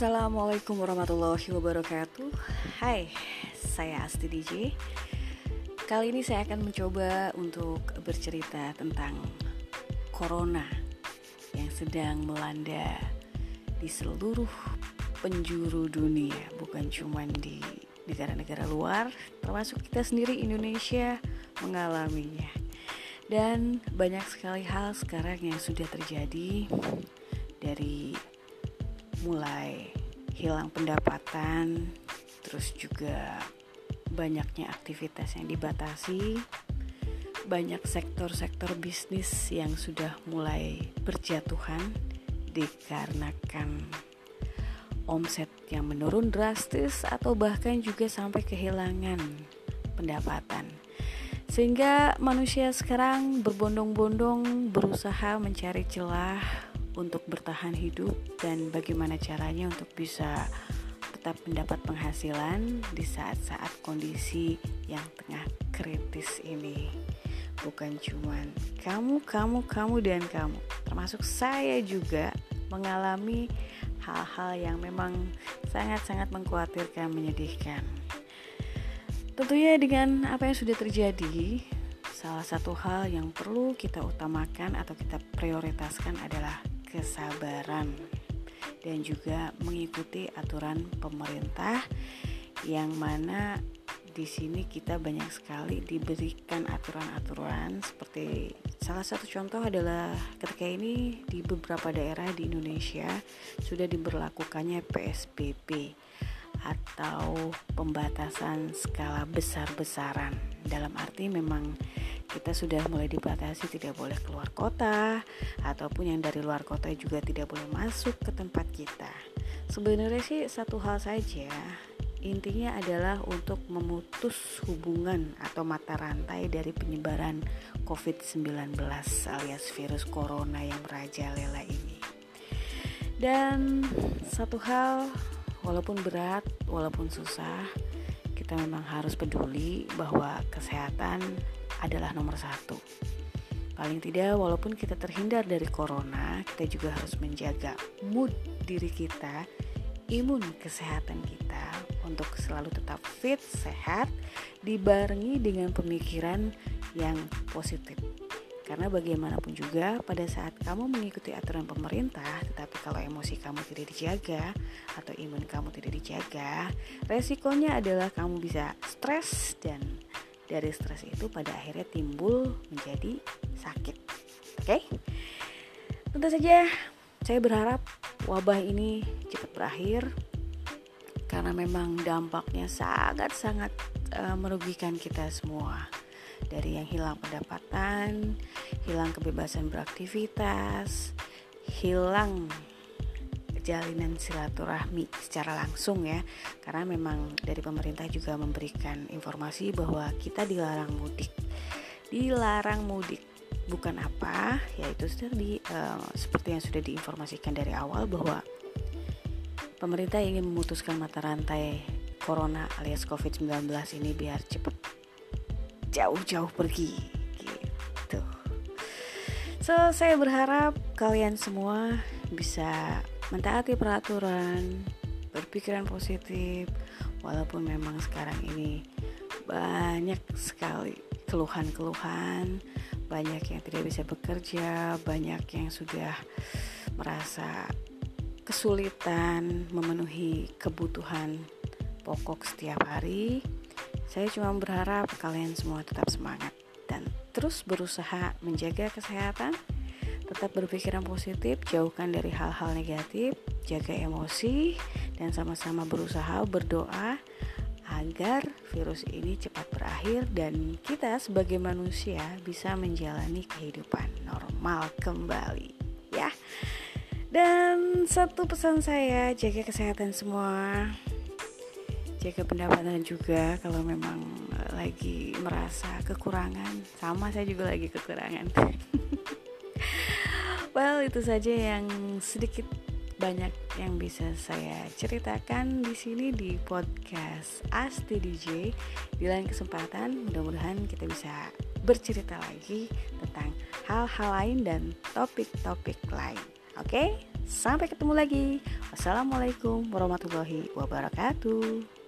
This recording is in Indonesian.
Assalamualaikum warahmatullahi wabarakatuh. Hai, saya Asti DJ Kali ini saya akan mencoba untuk bercerita tentang Corona Yang sedang melanda di seluruh penjuru dunia Bukan cuma di negara-negara luar Termasuk kita sendiri Indonesia mengalaminya. Dan banyak sekali hal sekarang yang sudah terjadi Dari mulai hilang pendapatan, terus juga banyaknya aktivitas yang dibatasi, banyak sektor-sektor bisnis yang sudah mulai berjatuhan dikarenakan omset yang menurun drastis atau bahkan juga sampai kehilangan pendapatan. Sehingga manusia sekarang berbondong-bondong berusaha mencari celah untuk bertahan hidup dan bagaimana caranya untuk bisa tetap mendapat penghasilan di saat-saat kondisi yang tengah kritis ini. Bukan cuman kamu, kamu, kamu dan kamu, termasuk saya juga mengalami hal-hal yang memang sangat-sangat mengkhawatirkan, menyedihkan. Tentunya dengan apa yang sudah terjadi, salah satu hal yang perlu kita utamakan atau kita prioritaskan adalah kesabaran dan juga mengikuti aturan pemerintah yang mana di sini kita banyak sekali diberikan aturan-aturan. Seperti salah satu contoh adalah ketika ini di beberapa daerah di Indonesia sudah diberlakukannya PSBB atau pembatasan skala besar-besaran. Dalam arti memang kita sudah mulai dibatasi tidak boleh keluar kota ataupun yang dari luar kota juga tidak boleh masuk ke tempat kita. Sebenarnya sih satu hal saja. Intinya adalah untuk memutus hubungan atau mata rantai dari penyebaran COVID-19 alias virus corona yang merajalela ini. Dan satu hal walaupun berat, walaupun susah, kita memang harus peduli bahwa kesehatan adalah nomor satu. Paling tidak, walaupun kita terhindar dari corona, kita juga harus menjaga mood diri kita, imun kesehatan kita untuk selalu tetap fit, sehat, dibarengi dengan pemikiran yang positif. Karena bagaimanapun juga pada saat kamu mengikuti aturan pemerintah, tetapi kalau emosi kamu tidak dijaga atau imun kamu tidak dijaga, resikonya adalah kamu bisa stres dan dari stres itu pada akhirnya timbul menjadi sakit. Oke, okay? tentu saja saya berharap wabah ini cepat berakhir karena memang dampaknya sangat-sangat uh, merugikan kita semua dari yang hilang pendapatan, hilang kebebasan beraktivitas, hilang jalinan silaturahmi secara langsung ya. Karena memang dari pemerintah juga memberikan informasi bahwa kita dilarang mudik. Dilarang mudik bukan apa yaitu di uh, seperti yang sudah diinformasikan dari awal bahwa pemerintah ingin memutuskan mata rantai corona alias covid-19 ini biar cepat jauh-jauh pergi gitu. So saya berharap kalian semua bisa mentaati peraturan, berpikiran positif, walaupun memang sekarang ini banyak sekali keluhan-keluhan, banyak yang tidak bisa bekerja, banyak yang sudah merasa kesulitan memenuhi kebutuhan pokok setiap hari. Saya cuma berharap kalian semua tetap semangat dan terus berusaha menjaga kesehatan tetap berpikiran positif, jauhkan dari hal-hal negatif, jaga emosi, dan sama-sama berusaha berdoa agar virus ini cepat berakhir dan kita sebagai manusia bisa menjalani kehidupan normal kembali ya. Dan satu pesan saya, jaga kesehatan semua. Jaga pendapatan juga kalau memang lagi merasa kekurangan. Sama saya juga lagi kekurangan. Well, itu saja yang sedikit banyak yang bisa saya ceritakan di sini di podcast Asti DJ. Di lain kesempatan, mudah-mudahan kita bisa bercerita lagi tentang hal-hal lain dan topik-topik lain. Oke, Sampai ketemu lagi. Wassalamualaikum warahmatullahi wabarakatuh.